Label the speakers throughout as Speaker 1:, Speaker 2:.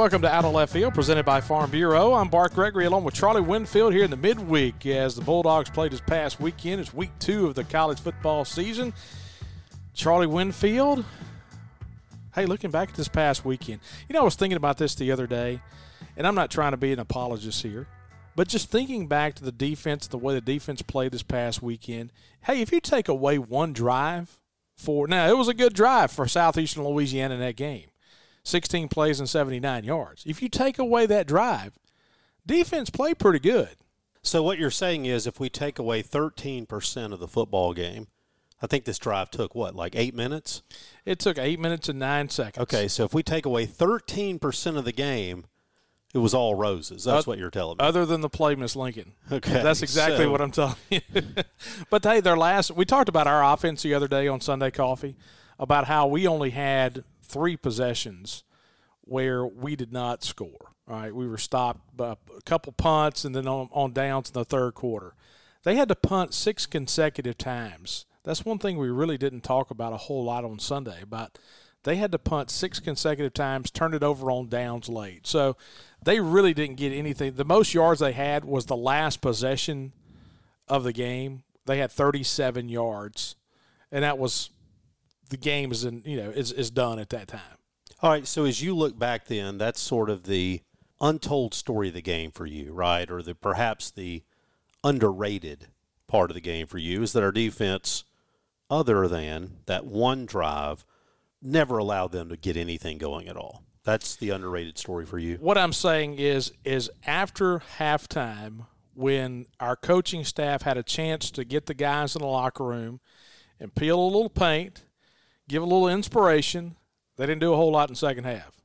Speaker 1: Welcome to Out of Left Field, presented by Farm Bureau. I'm Bart Gregory, along with Charlie Winfield here in the midweek as the Bulldogs played this past weekend. It's week two of the college football season. Charlie Winfield, hey, looking back at this past weekend, you know, I was thinking about this the other day, and I'm not trying to be an apologist here, but just thinking back to the defense, the way the defense played this past weekend. Hey, if you take away one drive for now, it was a good drive for Southeastern Louisiana in that game. 16 plays and 79 yards. If you take away that drive, defense played pretty good.
Speaker 2: So what you're saying is if we take away 13% of the football game, I think this drive took what, like 8 minutes?
Speaker 1: It took 8 minutes and 9 seconds.
Speaker 2: Okay, so if we take away 13% of the game, it was all roses. That's
Speaker 1: Uh,
Speaker 2: what you're telling me.
Speaker 1: Other than the play, Miss Lincoln.
Speaker 2: Okay,
Speaker 1: That's exactly
Speaker 2: so-
Speaker 1: what I'm telling you. but hey, their last, we talked about our offense the other day on Sunday Coffee about how we only had three possessions where we did not score. All right, we were stopped by a couple punts and then on, on downs in the third quarter. They had to punt six consecutive times. That's one thing we really didn't talk about a whole lot on Sunday. About they had to punt six consecutive times, turn it over on downs late. So they really didn't get anything. The most yards they had was the last possession of the game. They had 37 yards, and that was the game is in you know is is done at that time.
Speaker 2: All right, so as you look back then, that's sort of the untold story of the game for you, right? Or the perhaps the underrated part of the game for you is that our defense, other than that one drive, never allowed them to get anything going at all. That's the underrated story for you.
Speaker 1: What I'm saying is is after halftime when our coaching staff had a chance to get the guys in the locker room and peel a little paint, give a little inspiration, they didn't do a whole lot in the second half.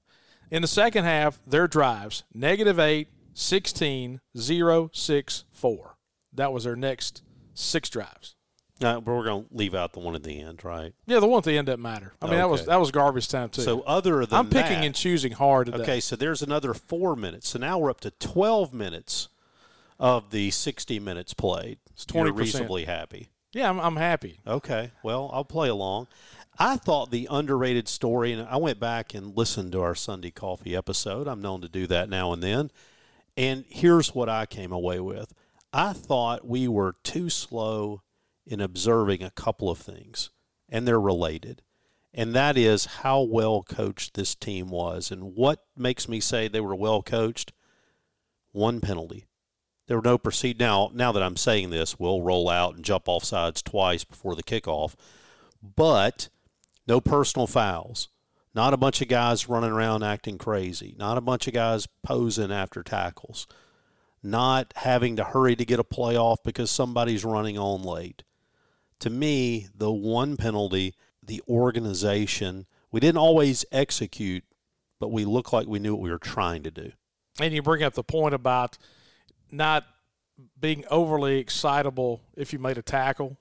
Speaker 1: In the second half, their drives, negative 8, 16, 0, 6, 4. That was their next six drives.
Speaker 2: Uh, but we're going to leave out the one at the end, right?
Speaker 1: Yeah, the one at the end doesn't matter. I mean, that was that was garbage time too.
Speaker 2: So other than
Speaker 1: I'm picking
Speaker 2: that-
Speaker 1: and choosing hard today.
Speaker 2: Okay, so there's another four minutes. So now we're up to 12 minutes of the 60 minutes played.
Speaker 1: It's
Speaker 2: You're
Speaker 1: 20%.
Speaker 2: reasonably happy.
Speaker 1: Yeah, I'm, I'm happy.
Speaker 2: Okay, well, I'll play along. I thought the underrated story, and I went back and listened to our Sunday Coffee episode. I'm known to do that now and then. And here's what I came away with I thought we were too slow in observing a couple of things, and they're related. And that is how well coached this team was. And what makes me say they were well coached? One penalty. There were no proceed now. Now that I'm saying this, we'll roll out and jump off sides twice before the kickoff, but no personal fouls. Not a bunch of guys running around acting crazy. Not a bunch of guys posing after tackles. Not having to hurry to get a play off because somebody's running on late. To me, the one penalty, the organization, we didn't always execute, but we looked like we knew what we were trying to do.
Speaker 1: And you bring up the point about not being overly excitable if you made a tackle,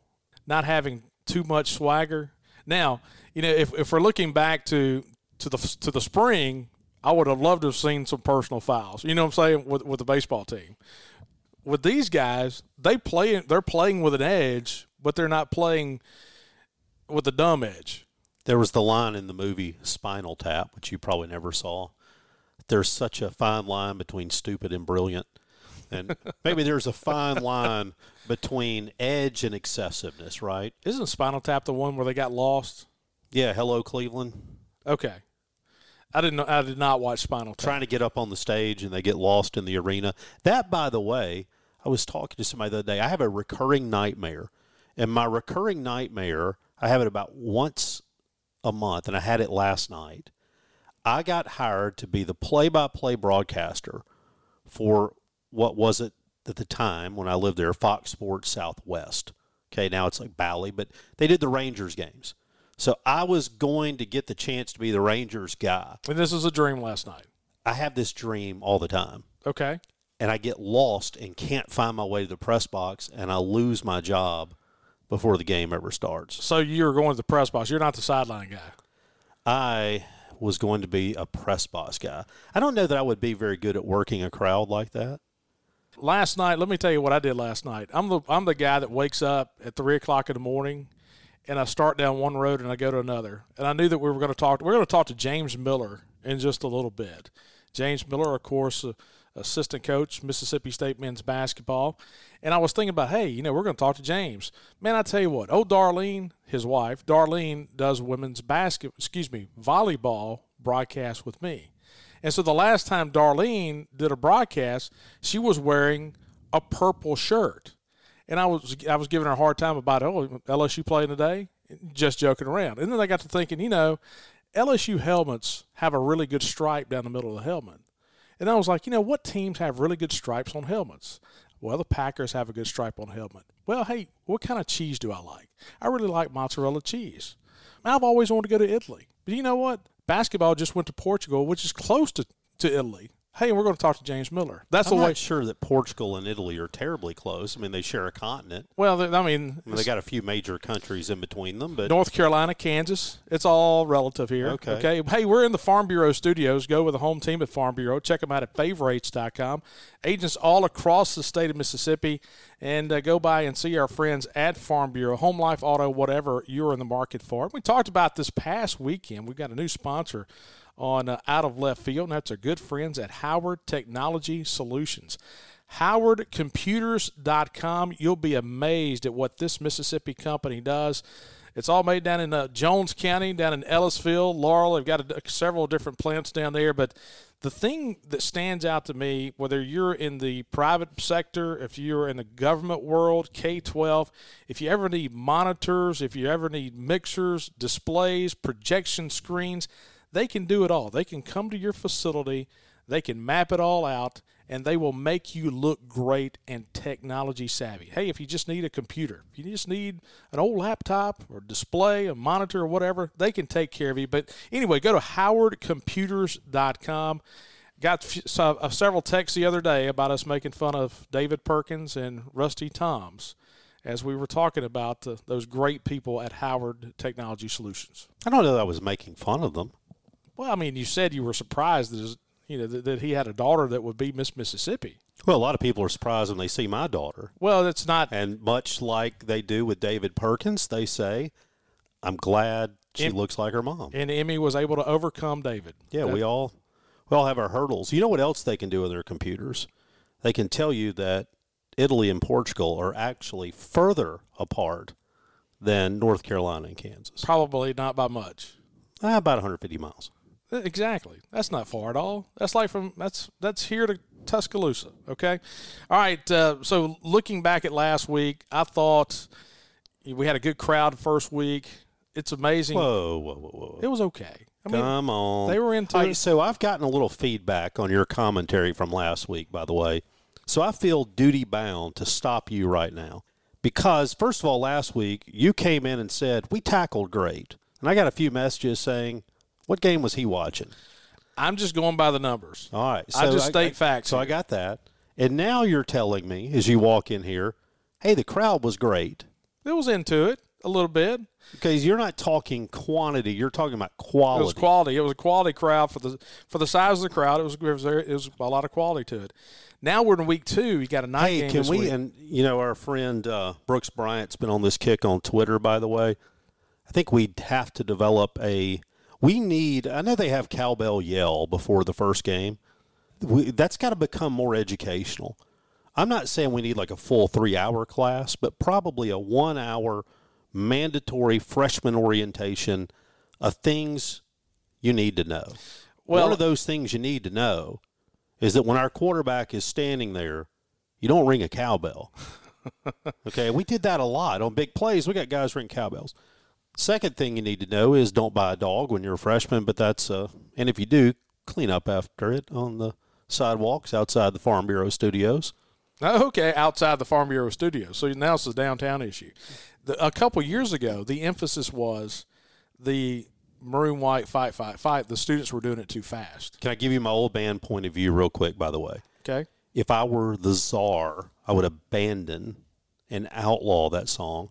Speaker 1: not having too much swagger. Now, you know, if, if we're looking back to to the to the spring, I would have loved to have seen some personal fouls. You know what I'm saying with with the baseball team. With these guys, they play they're playing with an edge, but they're not playing with a dumb edge.
Speaker 2: There was the line in the movie Spinal Tap, which you probably never saw. There's such a fine line between stupid and brilliant. And maybe there's a fine line between edge and excessiveness, right?
Speaker 1: Isn't Spinal Tap the one where they got lost?
Speaker 2: Yeah, hello Cleveland.
Speaker 1: Okay. I didn't know I did not watch Spinal Tap.
Speaker 2: Trying to get up on the stage and they get lost in the arena. That by the way, I was talking to somebody the other day. I have a recurring nightmare. And my recurring nightmare, I have it about once a month, and I had it last night. I got hired to be the play by play broadcaster for what was it at the time when I lived there, Fox Sports Southwest. Okay, now it's like Bally, but they did the Rangers games. So I was going to get the chance to be the Rangers guy.
Speaker 1: And this was a dream last night.
Speaker 2: I have this dream all the time.
Speaker 1: Okay.
Speaker 2: And I get lost and can't find my way to the press box, and I lose my job before the game ever starts.
Speaker 1: So you're going to the press box. You're not the sideline guy.
Speaker 2: I was going to be a press box guy. I don't know that I would be very good at working a crowd like that.
Speaker 1: Last night, let me tell you what I did last night. I'm the I'm the guy that wakes up at three o'clock in the morning, and I start down one road and I go to another. And I knew that we were going to talk. We're going to talk to James Miller in just a little bit. James Miller, of course, uh, assistant coach, Mississippi State men's basketball. And I was thinking about, hey, you know, we're going to talk to James. Man, I tell you what, oh, Darlene, his wife, Darlene does women's basket, excuse me, volleyball broadcast with me. And so the last time Darlene did a broadcast, she was wearing a purple shirt. And I was I was giving her a hard time about oh LSU playing today, just joking around. And then I got to thinking, you know, LSU helmets have a really good stripe down the middle of the helmet. And I was like, you know, what teams have really good stripes on helmets? Well, the Packers have a good stripe on helmet. Well, hey, what kind of cheese do I like? I really like mozzarella cheese. I've always wanted to go to Italy. But you know what? Basketball just went to Portugal, which is close to, to Italy. Hey, we're going to talk to James Miller. That's
Speaker 2: I'm
Speaker 1: the way.
Speaker 2: sure that Portugal and Italy are terribly close. I mean, they share a continent.
Speaker 1: Well, I mean,
Speaker 2: I mean they got a few major countries in between them, but
Speaker 1: North Carolina, Kansas, it's all relative here.
Speaker 2: Okay.
Speaker 1: Okay. Hey, we're in the Farm Bureau studios. Go with the home team at Farm Bureau. Check them out at favorites.com. Agents all across the state of Mississippi, and uh, go by and see our friends at Farm Bureau, Home Life Auto, whatever you're in the market for. We talked about this past weekend. We've got a new sponsor on uh, Out of Left Field, and that's our good friends at Howard Technology Solutions. HowardComputers.com. You'll be amazed at what this Mississippi company does. It's all made down in uh, Jones County, down in Ellisville, Laurel. They've got a, several different plants down there, but the thing that stands out to me, whether you're in the private sector, if you're in the government world, K 12, if you ever need monitors, if you ever need mixers, displays, projection screens, they can do it all. They can come to your facility, they can map it all out, and they will make you look great and technology savvy. Hey, if you just need a computer, if you just need an old laptop or display, a monitor, or whatever, they can take care of you. But anyway, go to howardcomputers.com. Got uh, several texts the other day about us making fun of David Perkins and Rusty Toms as we were talking about uh, those great people at Howard Technology Solutions.
Speaker 2: I don't know that I was making fun of them.
Speaker 1: Well, I mean, you said you were surprised that you know that, that he had a daughter that would be Miss Mississippi.
Speaker 2: Well, a lot of people are surprised when they see my daughter.
Speaker 1: Well, it's not.
Speaker 2: And much like they do with David Perkins, they say, "I'm glad she em- looks like her mom."
Speaker 1: And Emmy was able to overcome David.
Speaker 2: Yeah, that, we all we all have our hurdles. You know what else they can do with their computers? They can tell you that Italy and Portugal are actually further apart than North Carolina and Kansas.
Speaker 1: Probably not by much.
Speaker 2: Uh, about 150 miles.
Speaker 1: Exactly. That's not far at all. That's like from that's that's here to Tuscaloosa. Okay. All right. Uh, so looking back at last week, I thought we had a good crowd first week. It's amazing.
Speaker 2: Whoa, whoa, whoa, whoa!
Speaker 1: It was okay.
Speaker 2: I mean, Come on.
Speaker 1: They were into
Speaker 2: right, So I've gotten a little feedback on your commentary from last week, by the way. So I feel duty bound to stop you right now. Because, first of all, last week you came in and said, We tackled great. And I got a few messages saying, what game was he watching?
Speaker 1: I'm just going by the numbers.
Speaker 2: All right.
Speaker 1: So I just state I, facts.
Speaker 2: So here. I got that. And now you're telling me as you walk in here, hey, the crowd was great.
Speaker 1: It was into it a little bit.
Speaker 2: Because you're not talking quantity, you're talking about quality.
Speaker 1: It was quality. It was a quality crowd for the for the size of the crowd. It was it was, it was a lot of quality to it. Now we're in week two. You got a night
Speaker 2: hey,
Speaker 1: game.
Speaker 2: can we?
Speaker 1: Week.
Speaker 2: And you know, our friend uh, Brooks Bryant's been on this kick on Twitter. By the way, I think we'd have to develop a we need, I know they have cowbell yell before the first game. We, that's got to become more educational. I'm not saying we need like a full three hour class, but probably a one hour mandatory freshman orientation of things you need to know. Well, One of those things you need to know is that when our quarterback is standing there, you don't ring a cowbell. okay, we did that a lot on big plays. We got guys ring cowbells. Second thing you need to know is don't buy a dog when you're a freshman, but that's uh, and if you do, clean up after it on the sidewalks outside the Farm Bureau studios.
Speaker 1: Oh, okay, outside the Farm Bureau studio. So now it's a downtown issue. The, a couple years ago, the emphasis was the maroon white fight, fight, fight. The students were doing it too fast.
Speaker 2: Can I give you my old band point of view real quick? By the way,
Speaker 1: Okay.
Speaker 2: if I were the czar, I would abandon and outlaw that song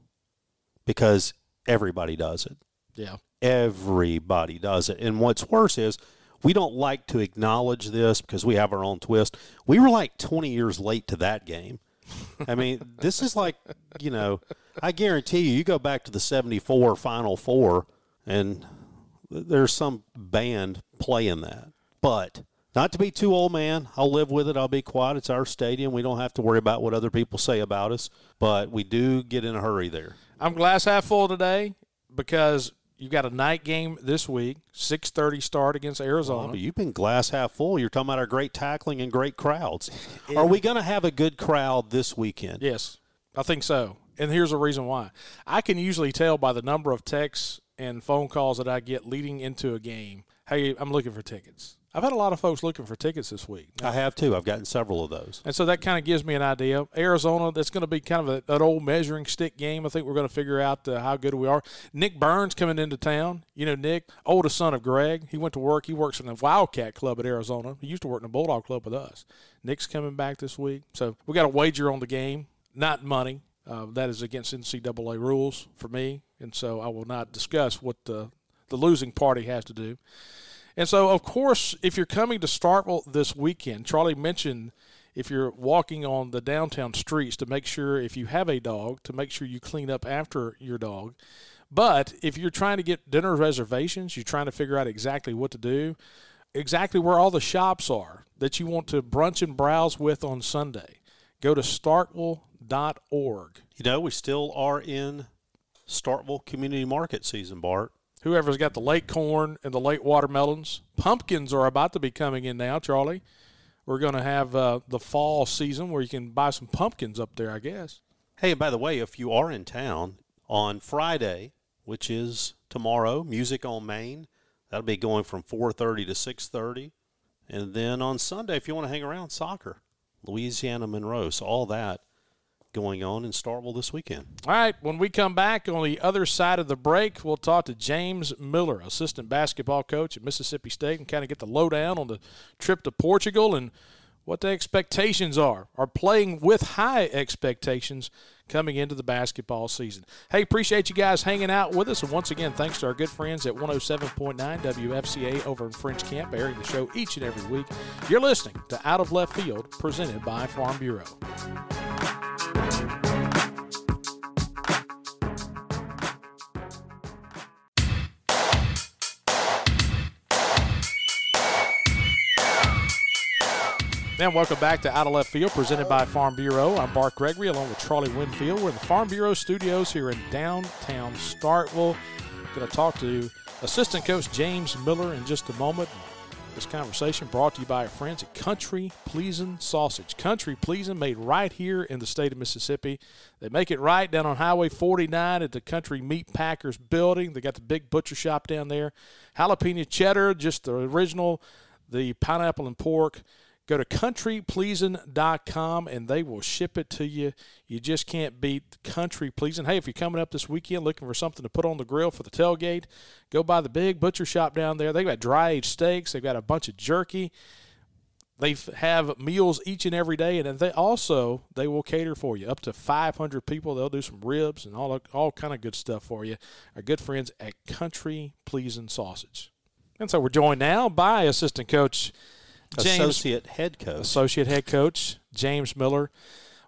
Speaker 2: because everybody does it.
Speaker 1: Yeah.
Speaker 2: Everybody does it. And what's worse is we don't like to acknowledge this because we have our own twist. We were like 20 years late to that game. I mean, this is like, you know, I guarantee you, you go back to the 74 Final Four and there's some band playing that. But not to be too old, man. I'll live with it. I'll be quiet. It's our stadium. We don't have to worry about what other people say about us. But we do get in a hurry there.
Speaker 1: I'm glass half full today because you got a night game this week, 6:30 start against Arizona.
Speaker 2: But you've been glass half full. You're talking about our great tackling and great crowds. Are we going to have a good crowd this weekend?
Speaker 1: Yes, I think so. And here's the reason why. I can usually tell by the number of texts and phone calls that I get leading into a game. Hey, I'm looking for tickets. I've had a lot of folks looking for tickets this week.
Speaker 2: I have too. I've gotten several of those.
Speaker 1: And so that kind of gives me an idea. Arizona, that's going to be kind of a, an old measuring stick game. I think we're going to figure out uh, how good we are. Nick Burns coming into town. You know, Nick, oldest son of Greg. He went to work. He works in the Wildcat Club at Arizona. He used to work in the Bulldog Club with us. Nick's coming back this week. So we got a wager on the game, not money. Uh, that is against NCAA rules for me. And so I will not discuss what the, the losing party has to do. And so, of course, if you're coming to Starkville this weekend, Charlie mentioned if you're walking on the downtown streets to make sure if you have a dog to make sure you clean up after your dog. But if you're trying to get dinner reservations, you're trying to figure out exactly what to do, exactly where all the shops are that you want to brunch and browse with on Sunday, go to starkville.org.
Speaker 2: You know, we still are in Starkville Community Market season, Bart.
Speaker 1: Whoever's got the late corn and the late watermelons, pumpkins are about to be coming in now, Charlie. We're going to have uh, the fall season where you can buy some pumpkins up there, I guess.
Speaker 2: Hey, by the way, if you are in town on Friday, which is tomorrow, Music on Main, that'll be going from 4:30 to 6:30, and then on Sunday, if you want to hang around, soccer, Louisiana Monroe, so all that going on in Starkville this weekend.
Speaker 1: All right, when we come back on the other side of the break, we'll talk to James Miller, assistant basketball coach at Mississippi State, and kind of get the lowdown on the trip to Portugal and what the expectations are, are playing with high expectations coming into the basketball season. Hey, appreciate you guys hanging out with us. And once again, thanks to our good friends at 107.9 WFCA over in French Camp, airing the show each and every week. You're listening to Out of Left Field, presented by Farm Bureau. And welcome back to Out of Left Field, presented by Farm Bureau. I'm Bart Gregory, along with Charlie Winfield. We're in the Farm Bureau studios here in downtown Starkville. Going to talk to assistant coach James Miller in just a moment. This conversation brought to you by our friends at Country Pleasing Sausage. Country Pleasing, made right here in the state of Mississippi. They make it right down on Highway 49 at the Country Meat Packers building. They got the big butcher shop down there. Jalapeno cheddar, just the original, the pineapple and pork. Go to countrypleasing.com and they will ship it to you. You just can't beat Country Pleasing. Hey, if you're coming up this weekend looking for something to put on the grill for the tailgate, go by the big butcher shop down there. They've got dry aged steaks, they've got a bunch of jerky. They have meals each and every day, and they also they will cater for you up to 500 people. They'll do some ribs and all all kind of good stuff for you. Our good friends at Country Pleasing Sausage. And so we're joined now by assistant coach James,
Speaker 2: associate head coach.
Speaker 1: associate head coach James Miller.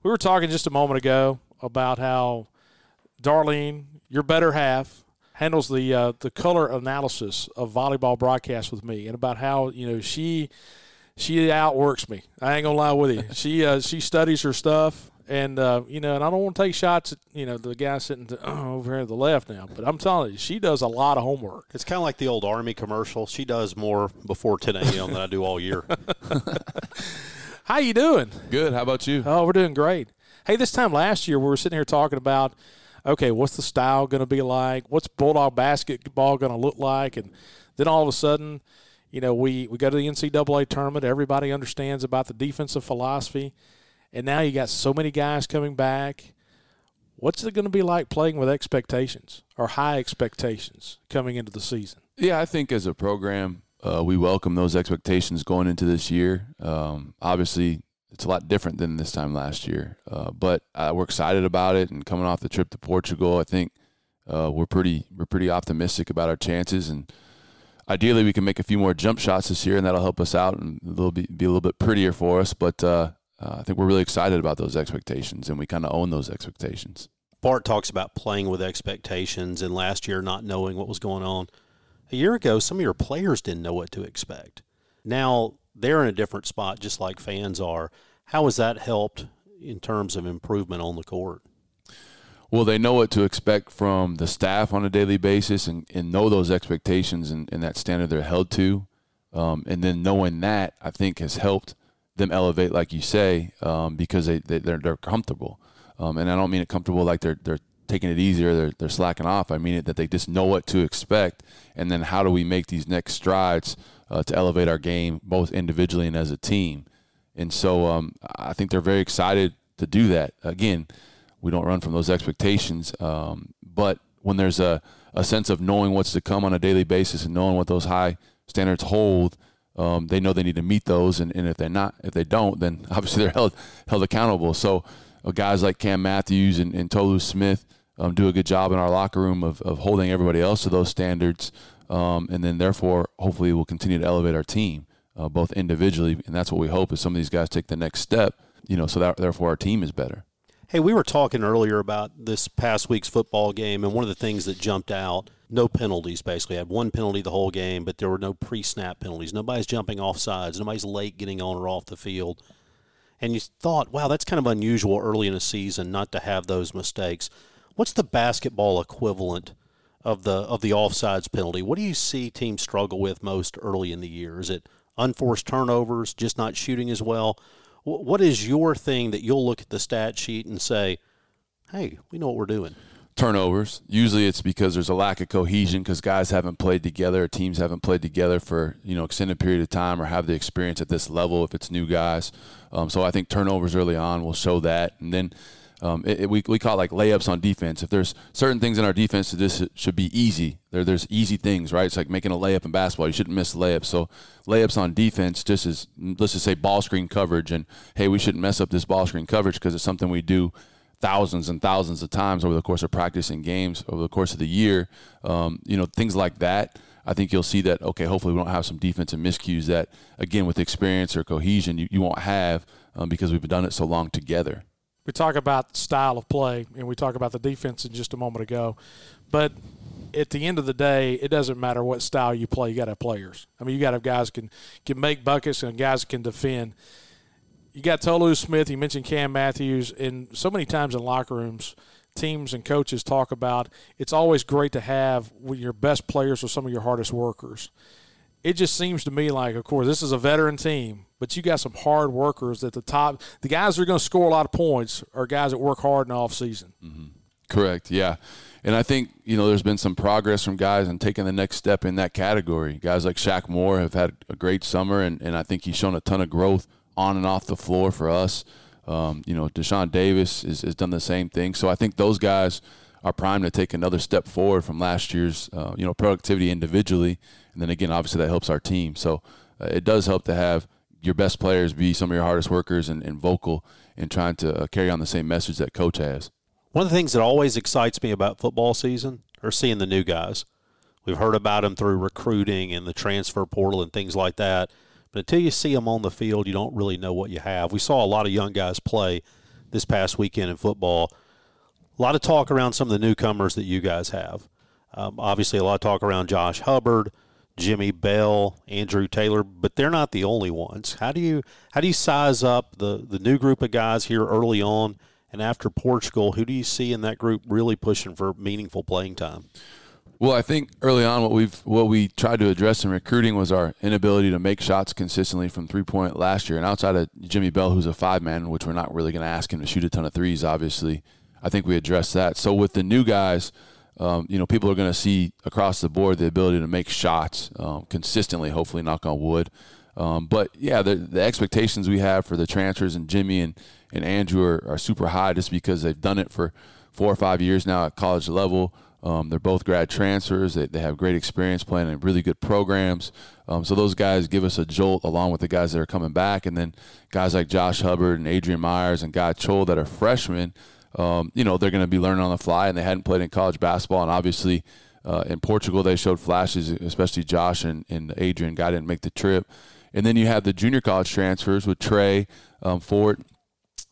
Speaker 1: We were talking just a moment ago about how Darlene, your better half, handles the uh, the color analysis of volleyball broadcasts with me, and about how you know she she outworks me. I ain't gonna lie with you. She uh, she studies her stuff, and uh, you know, and I don't want to take shots at you know the guy sitting to, over here to the left now, but I'm telling you, she does a lot of homework.
Speaker 2: It's kind of like the old Army commercial. She does more before 10 a.m. than I do all year.
Speaker 1: How you doing?
Speaker 3: Good. How about you?
Speaker 1: Oh, we're doing great. Hey, this time last year we were sitting here talking about, okay, what's the style going to be like? What's Bulldog basketball going to look like? And then all of a sudden, you know, we, we go to the NCAA tournament. Everybody understands about the defensive philosophy. And now you got so many guys coming back. What's it going to be like playing with expectations or high expectations coming into the season?
Speaker 3: Yeah, I think as a program, uh, we welcome those expectations going into this year. Um, obviously, it's a lot different than this time last year, uh, but uh, we're excited about it. And coming off the trip to Portugal, I think uh, we're pretty we're pretty optimistic about our chances. And ideally, we can make a few more jump shots this year, and that'll help us out and little bit, be a little bit prettier for us. But uh, I think we're really excited about those expectations, and we kind of own those expectations.
Speaker 2: Bart talks about playing with expectations and last year not knowing what was going on. A year ago, some of your players didn't know what to expect. Now they're in a different spot, just like fans are. How has that helped in terms of improvement on the court?
Speaker 3: Well, they know what to expect from the staff on a daily basis and, and know those expectations and, and that standard they're held to. Um, and then knowing that, I think, has helped them elevate, like you say, um, because they, they, are they're comfortable. Um, and I don't mean it comfortable like they're, they're taking it easier, they're, they're slacking off. I mean it that they just know what to expect. And then how do we make these next strides uh, to elevate our game, both individually and as a team? And so um, I think they're very excited to do that. Again, we don't run from those expectations. Um, but when there's a, a sense of knowing what's to come on a daily basis and knowing what those high standards hold, um, they know they need to meet those. And, and if they're not, if they don't, then obviously they're held held accountable. So uh, guys like Cam Matthews and, and Tolu Smith um, do a good job in our locker room of, of holding everybody else to those standards. Um, and then therefore, hopefully, we'll continue to elevate our team, uh, both individually, and that's what we hope is some of these guys take the next step. You know, so that therefore our team is better.
Speaker 2: Hey, we were talking earlier about this past week's football game, and one of the things that jumped out no penalties basically. Had one penalty the whole game, but there were no pre snap penalties. Nobody's jumping off sides, nobody's late getting on or off the field. And you thought, wow, that's kind of unusual early in a season not to have those mistakes. What's the basketball equivalent of the of the offsides penalty? What do you see teams struggle with most early in the year? Is it unforced turnovers, just not shooting as well? what is your thing that you'll look at the stat sheet and say, hey, we know what we're doing?
Speaker 3: Turnovers. Usually it's because there's a lack of cohesion because guys haven't played together, or teams haven't played together for you know extended period of time, or have the experience at this level if it's new guys. Um, so I think turnovers early on will show that, and then um, it, it, we, we call it like layups on defense. If there's certain things in our defense that this should be easy, there, there's easy things, right? It's like making a layup in basketball. You shouldn't miss layups. So layups on defense, just is, let's just say ball screen coverage, and hey, we shouldn't mess up this ball screen coverage because it's something we do thousands and thousands of times over the course of practice and games over the course of the year. Um, you know, things like that. I think you'll see that. Okay, hopefully we don't have some defensive miscues that, again, with experience or cohesion, you, you won't have um, because we've done it so long together
Speaker 1: we talk about style of play and we talk about the defense in just a moment ago. But at the end of the day, it doesn't matter what style you play. You got to have players. I mean, you got to have guys can can make buckets and guys can defend. You got Tolu Smith. You mentioned Cam Matthews, and so many times in locker rooms, teams and coaches talk about it's always great to have your best players or some of your hardest workers it just seems to me like, of course, this is a veteran team, but you got some hard workers at the top. The guys that are going to score a lot of points are guys that work hard in the off season.
Speaker 3: Mm-hmm. Correct. Yeah. And I think, you know, there's been some progress from guys and taking the next step in that category. Guys like Shaq Moore have had a great summer, and, and I think he's shown a ton of growth on and off the floor for us. Um, you know, Dashawn Davis has, has done the same thing. So I think those guys are primed to take another step forward from last year's, uh, you know, productivity individually and then again, obviously that helps our team. So uh, it does help to have your best players be some of your hardest workers and, and vocal in trying to uh, carry on the same message that coach has.
Speaker 2: One of the things that always excites me about football season are seeing the new guys. We've heard about them through recruiting and the transfer portal and things like that. But until you see them on the field, you don't really know what you have. We saw a lot of young guys play this past weekend in football. A lot of talk around some of the newcomers that you guys have. Um, obviously, a lot of talk around Josh Hubbard, Jimmy Bell, Andrew Taylor, but they're not the only ones. How do you how do you size up the the new group of guys here early on and after Portugal? Who do you see in that group really pushing for meaningful playing time?
Speaker 3: Well, I think early on what we've what we tried to address in recruiting was our inability to make shots consistently from three point last year. And outside of Jimmy Bell, who's a five man, which we're not really going to ask him to shoot a ton of threes, obviously, I think we addressed that. So with the new guys um, you know, people are going to see across the board the ability to make shots um, consistently. Hopefully, knock on wood. Um, but yeah, the, the expectations we have for the transfers and Jimmy and, and Andrew are, are super high just because they've done it for four or five years now at college level. Um, they're both grad transfers. They, they have great experience playing in really good programs. Um, so those guys give us a jolt along with the guys that are coming back. And then guys like Josh Hubbard and Adrian Myers and Gai Chol that are freshmen, um, you know, they're going to be learning on the fly and they hadn't played in college basketball. And obviously uh, in Portugal, they showed flashes, especially Josh and, and Adrian. Gai didn't make the trip. And then you have the junior college transfers with Trey um, Fort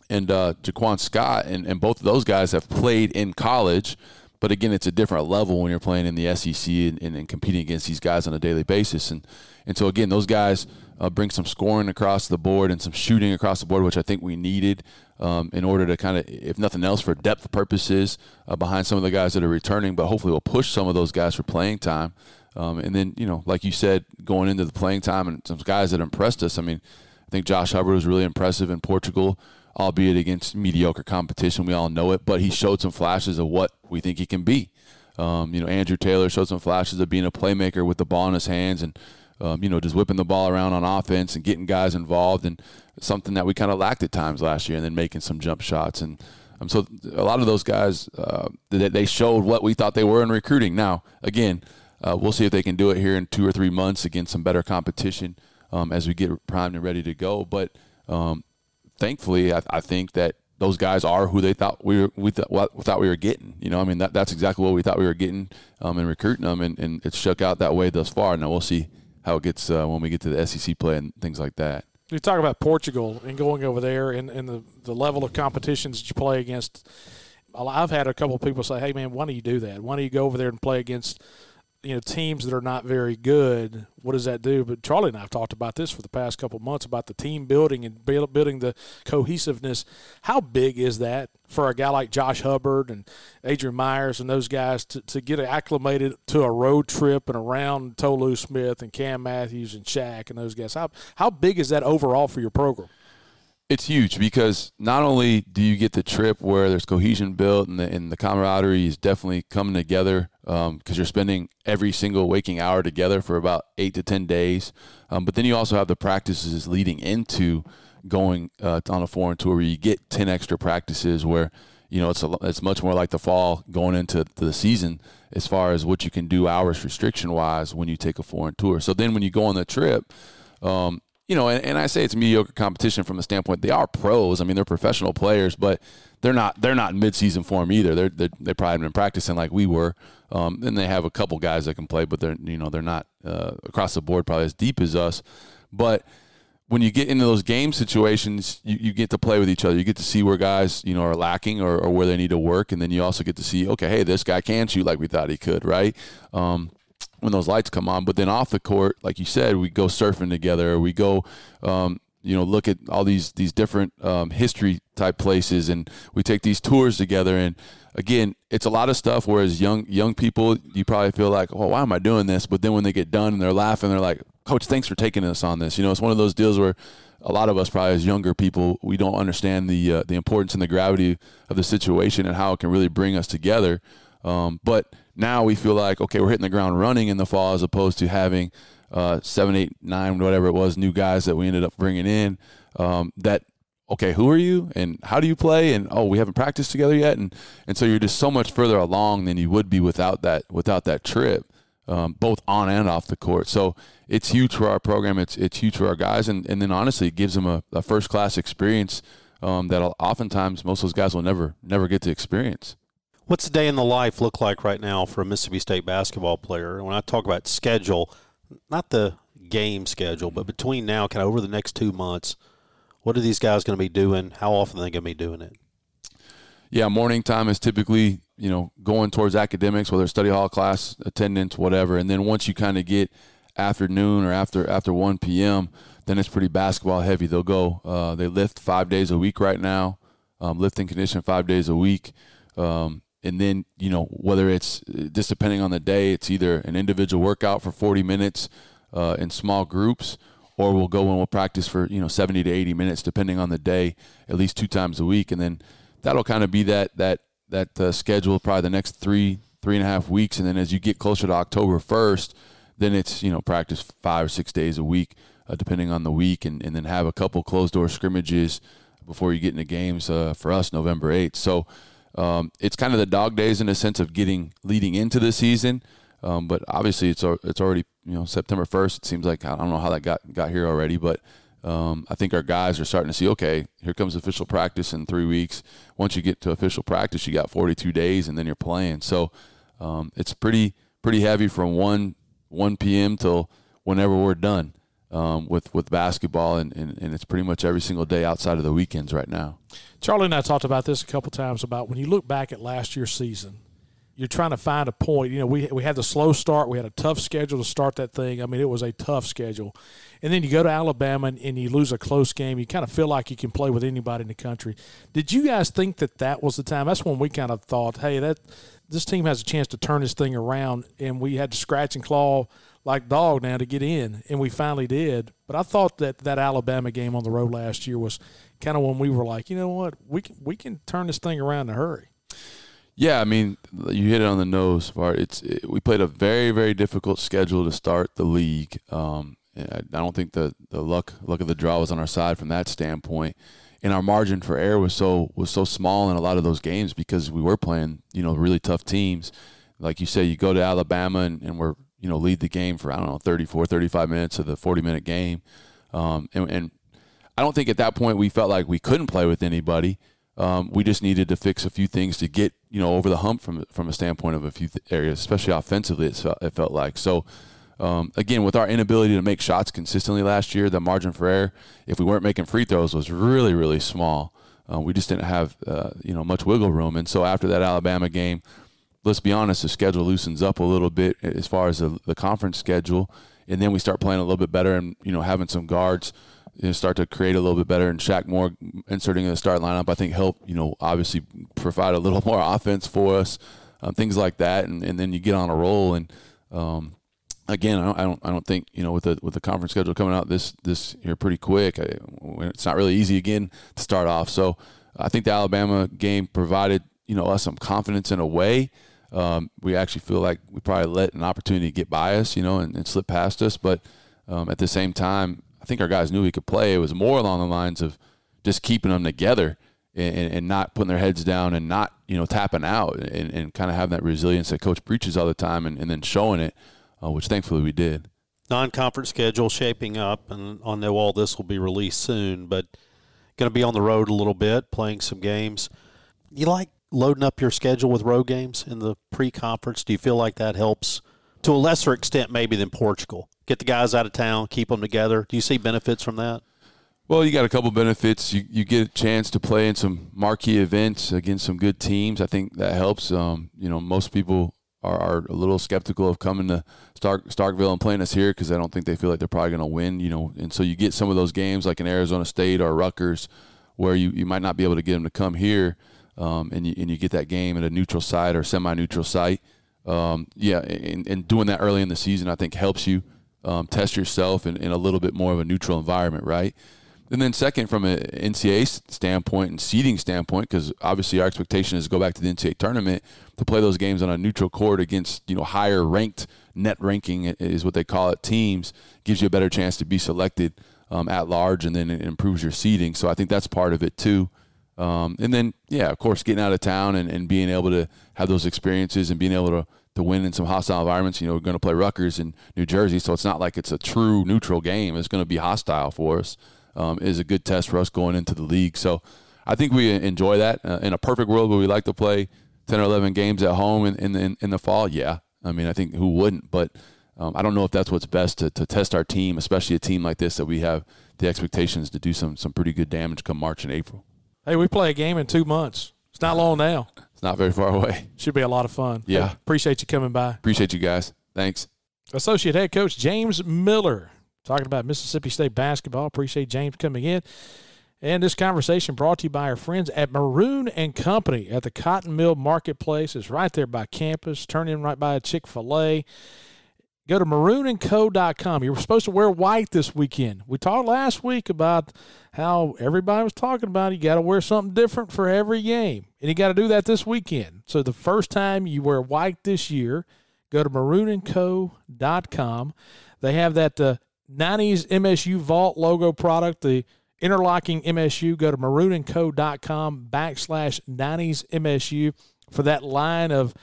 Speaker 3: and uh, Jaquan Scott. And, and both of those guys have played in college. But again, it's a different level when you're playing in the SEC and, and, and competing against these guys on a daily basis. And and so again, those guys uh, bring some scoring across the board and some shooting across the board, which I think we needed um, in order to kind of, if nothing else, for depth purposes uh, behind some of the guys that are returning. But hopefully, we'll push some of those guys for playing time. Um, and then, you know, like you said, going into the playing time and some guys that impressed us. I mean, I think Josh Hubbard was really impressive in Portugal albeit against mediocre competition. We all know it, but he showed some flashes of what we think he can be. Um, you know, Andrew Taylor showed some flashes of being a playmaker with the ball in his hands and, um, you know, just whipping the ball around on offense and getting guys involved and something that we kind of lacked at times last year and then making some jump shots. And um, so a lot of those guys, uh, they, showed what we thought they were in recruiting. Now, again, uh, we'll see if they can do it here in two or three months against some better competition um, as we get primed and ready to go. But um, thankfully, I, I think that those guys are who they thought we were, we th- thought we were getting. You know, I mean that that's exactly what we thought we were getting um, and recruiting them, and, and it's shook out that way thus far. Now we'll see how it gets uh, when we get to the SEC play and things like that.
Speaker 1: You talk about Portugal and going over there and, and the, the level of competitions that you play against. I've had a couple of people say, "Hey, man, why don't you do that? Why don't you go over there and play against you know teams that are not very good, what does that do? But Charlie and I have talked about this for the past couple months about the team building and building the cohesiveness. How big is that for a guy like Josh Hubbard and Adrian Myers and those guys to, to get acclimated to a road trip and around Tolu Smith and Cam Matthews and Shaq and those guys? How how big is that overall for your program?
Speaker 3: It's huge because not only do you get the trip where there's cohesion built and the, and the camaraderie is definitely coming together because um, you're spending every single waking hour together for about eight to 10 days. Um, but then you also have the practices leading into going uh, on a foreign tour where you get 10 extra practices where you know it's a, it's much more like the fall going into the season as far as what you can do hours restriction wise when you take a foreign tour. So then when you go on the trip, um, you know, and, and I say it's mediocre competition from the standpoint they are pros. I mean, they're professional players, but they're not they're not in midseason form either. They're, they're they probably been practicing like we were. Um, and they have a couple guys that can play, but they're you know they're not uh, across the board probably as deep as us. But when you get into those game situations, you, you get to play with each other. You get to see where guys, you know, are lacking or, or where they need to work, and then you also get to see, okay, hey, this guy can shoot like we thought he could, right? Um, when those lights come on. But then off the court, like you said, we go surfing together. We go, um, you know, look at all these these different um, history type places, and we take these tours together. And again, it's a lot of stuff. Whereas young young people, you probably feel like, well, why am I doing this? But then when they get done and they're laughing, they're like, Coach, thanks for taking us on this. You know, it's one of those deals where a lot of us probably as younger people we don't understand the uh, the importance and the gravity of the situation and how it can really bring us together. Um, but now we feel like okay, we're hitting the ground running in the fall as opposed to having uh, seven, eight, nine, whatever it was, new guys that we ended up bringing in. Um, that okay, who are you and how do you play? And oh, we haven't practiced together yet, and and so you're just so much further along than you would be without that without that trip, um, both on and off the court. So it's huge for our program. It's it's huge for our guys, and and then honestly, it gives them a, a first class experience um, that oftentimes most of those guys will never never get to experience.
Speaker 2: What's the day in the life look like right now for a Mississippi State basketball player? When I talk about schedule, not the game schedule, but between now, kind of over the next two months, what are these guys going to be doing? How often are they going to be doing it?
Speaker 3: Yeah, morning time is typically you know going towards academics, whether study hall class attendance, whatever, and then once you kind of get afternoon or after after 1 p.m., then it's pretty basketball heavy. They'll go. Uh, they lift five days a week right now, um, lifting condition five days a week. Um, and then you know whether it's just depending on the day it's either an individual workout for 40 minutes uh, in small groups or we'll go and we'll practice for you know 70 to 80 minutes depending on the day at least two times a week. And then that'll kind of be that that that uh, schedule probably the next three three and a half weeks. And then as you get closer to october 1st then it's you know practice five or six days a week uh, depending on the week, and, and then have a couple closed door scrimmages before you get into games uh, for us November 8th. So um, it's kind of the dog days in a sense of getting leading into the season. Um, but obviously, it's it's already you know September 1st. It seems like I don't know how that got got here already, but um, I think our guys are starting to see, okay, here comes official practice in three weeks. Once you get to official practice, you got 42 days, and then you're playing. So um, it's pretty pretty heavy from one 1 p.m. till whenever we're done um, with with basketball, and, and, and it's pretty much every single day outside of the weekends right now.
Speaker 1: Charlie and I talked about this a couple times about when you look back at last year's season you're trying to find a point. You know, we we had the slow start. We had a tough schedule to start that thing. I mean, it was a tough schedule. And then you go to Alabama and, and, you lose a close game. You kind of feel like you can play with anybody in the country. Did you guys think that that was the time? That's when we kind of thought, hey, that this team has a chance to turn this thing around. And we had to scratch and claw like dog now to get in, and we finally did. But I thought that that Alabama game on the road last year was kind of when we were like, you know what, we can we can turn this thing around in a hurry.
Speaker 3: Yeah, I mean, you hit it on the nose. Bart. It's it, we played a very very difficult schedule to start the league. Um, I, don't think the the luck luck of the draw was on our side from that standpoint. And our margin for error was so was so small in a lot of those games because we were playing you know really tough teams. Like you say, you go to Alabama and, and we're you know lead the game for I don't know 34, 35 minutes of the 40 minute game, um, and, and I don't think at that point we felt like we couldn't play with anybody. Um, we just needed to fix a few things to get you know over the hump from from a standpoint of a few th- areas, especially offensively. It felt, it felt like so. Um, again, with our inability to make shots consistently last year, the margin for error, if we weren't making free throws, was really really small. Uh, we just didn't have uh, you know much wiggle room, and so after that Alabama game, let's be honest, the schedule loosens up a little bit as far as the, the conference schedule, and then we start playing a little bit better and you know having some guards you know, start to create a little bit better. And Shaq Moore inserting in the start lineup, I think, help you know obviously provide a little more offense for us, uh, things like that. And, and then you get on a roll. And um, again, I don't, I don't, I don't think you know with the with the conference schedule coming out this this year pretty quick, I, it's not really easy again to start off. So I think the Alabama game provided you know us some confidence in a way. Um, we actually feel like we probably let an opportunity get by us, you know, and, and slip past us. But um, at the same time, I think our guys knew we could play. It was more along the lines of just keeping them together and, and not putting their heads down and not you know tapping out and, and kind of having that resilience that coach preaches all the time and, and then showing it, uh, which thankfully we did.
Speaker 2: Non-conference schedule shaping up, and I know all this will be released soon, but going to be on the road a little bit, playing some games. You like loading up your schedule with road games in the pre-conference? Do you feel like that helps to a lesser extent maybe than Portugal? get the guys out of town, keep them together. Do you see benefits from that?
Speaker 3: Well, you got a couple benefits. You you get a chance to play in some marquee events against some good teams. I think that helps. Um, you know, most people are, are a little skeptical of coming to Stark, Starkville and playing us here because I don't think they feel like they're probably going to win. You know, and so you get some of those games like in Arizona State or Rutgers, where you, you might not be able to get them to come here, um, and you and you get that game at a neutral site or semi-neutral site. Um, yeah, and, and doing that early in the season, I think helps you um, test yourself in, in a little bit more of a neutral environment, right? And then second, from an NCAA standpoint and seeding standpoint, because obviously our expectation is to go back to the NCAA tournament to play those games on a neutral court against you know higher ranked net ranking is what they call it teams gives you a better chance to be selected um, at large, and then it improves your seeding. So I think that's part of it too. Um, and then yeah, of course, getting out of town and, and being able to have those experiences and being able to to win in some hostile environments. You know, we're going to play Rutgers in New Jersey, so it's not like it's a true neutral game. It's going to be hostile for us. Um, is a good test for us going into the league. So I think we enjoy that. Uh, in a perfect world, would we like to play 10 or 11 games at home in, in, in, in the fall? Yeah. I mean, I think who wouldn't? But um, I don't know if that's what's best to, to test our team, especially a team like this that we have the expectations to do some, some pretty good damage come March and April.
Speaker 1: Hey, we play a game in two months. It's not long now It's
Speaker 3: not very far away.
Speaker 1: Should be a lot of fun.
Speaker 3: Yeah.
Speaker 1: Hey, appreciate you coming by.
Speaker 3: Appreciate you guys. Thanks.
Speaker 1: Associate head coach James Miller talking about Mississippi State basketball. Appreciate James coming in. And this conversation brought to you by our friends at Maroon and Company at the Cotton Mill Marketplace. It's right there by campus. Turn in right by a Chick fil A. Go to maroonandco.com. You were supposed to wear white this weekend. We talked last week about how everybody was talking about you got to wear something different for every game. And you got to do that this weekend. So the first time you wear white this year, go to maroonandco.com. They have that uh, 90s MSU Vault logo product, the interlocking MSU. Go to maroonandco.com backslash 90s MSU for that line of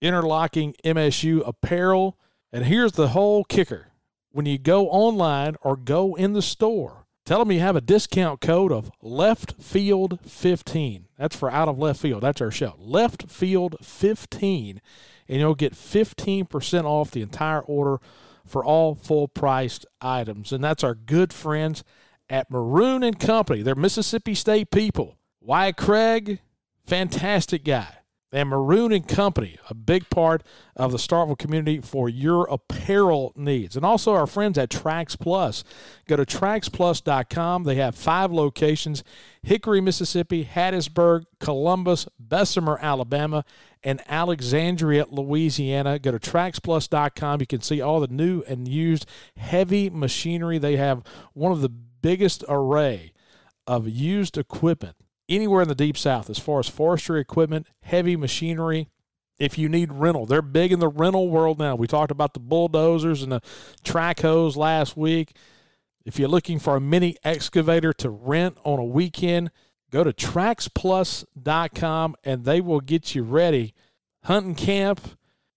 Speaker 1: interlocking MSU apparel. And here's the whole kicker when you go online or go in the store, tell them you have a discount code of left field 15. That's for out of left field. That's our show. Left field 15. And you'll get 15% off the entire order for all full priced items. And that's our good friends at Maroon and Company. They're Mississippi State people. Wyatt Craig, fantastic guy. And Maroon and Company, a big part of the Starkville community for your apparel needs. And also our friends at Trax Plus. Go to traxplus.com. They have five locations Hickory, Mississippi, Hattiesburg, Columbus, Bessemer, Alabama, and Alexandria, Louisiana. Go to traxplus.com. You can see all the new and used heavy machinery. They have one of the biggest array of used equipment anywhere in the deep south as far as forestry equipment, heavy machinery. If you need rental, they're big in the rental world now. We talked about the bulldozers and the track hoes last week. If you're looking for a mini excavator to rent on a weekend, go to traxplus.com and they will get you ready. Hunting camp,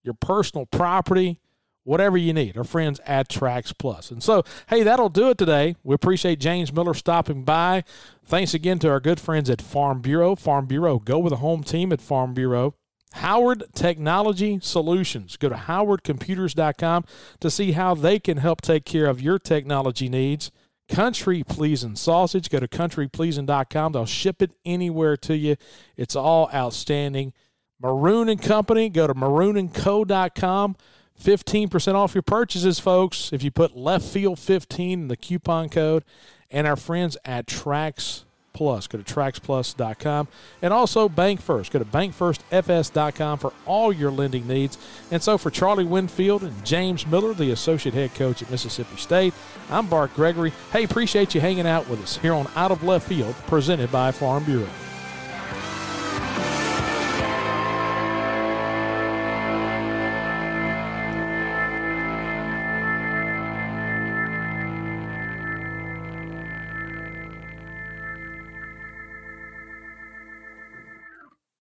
Speaker 1: your personal property, whatever you need. Our friends at Trax Plus. And so, hey, that'll do it today. We appreciate James Miller stopping by. Thanks again to our good friends at Farm Bureau. Farm Bureau, go with a home team at Farm Bureau. Howard Technology Solutions. Go to howardcomputers.com to see how they can help take care of your technology needs. Country Pleasing Sausage. Go to countrypleasing.com. They'll ship it anywhere to you. It's all outstanding. Maroon and Company. Go to maroonandco.com. 15% off your purchases, folks, if you put left field 15 in the coupon code. And our friends at Trax Plus. Go to traxplus.com. And also Bank First. Go to bankfirstfs.com for all your lending needs. And so for Charlie Winfield and James Miller, the associate head coach at Mississippi State, I'm Bart Gregory. Hey, appreciate you hanging out with us here on Out of Left Field, presented by Farm Bureau.